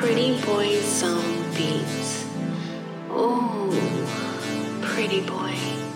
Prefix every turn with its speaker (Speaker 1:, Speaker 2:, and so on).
Speaker 1: Pretty Boy Zone Beats. Ooh, pretty boy.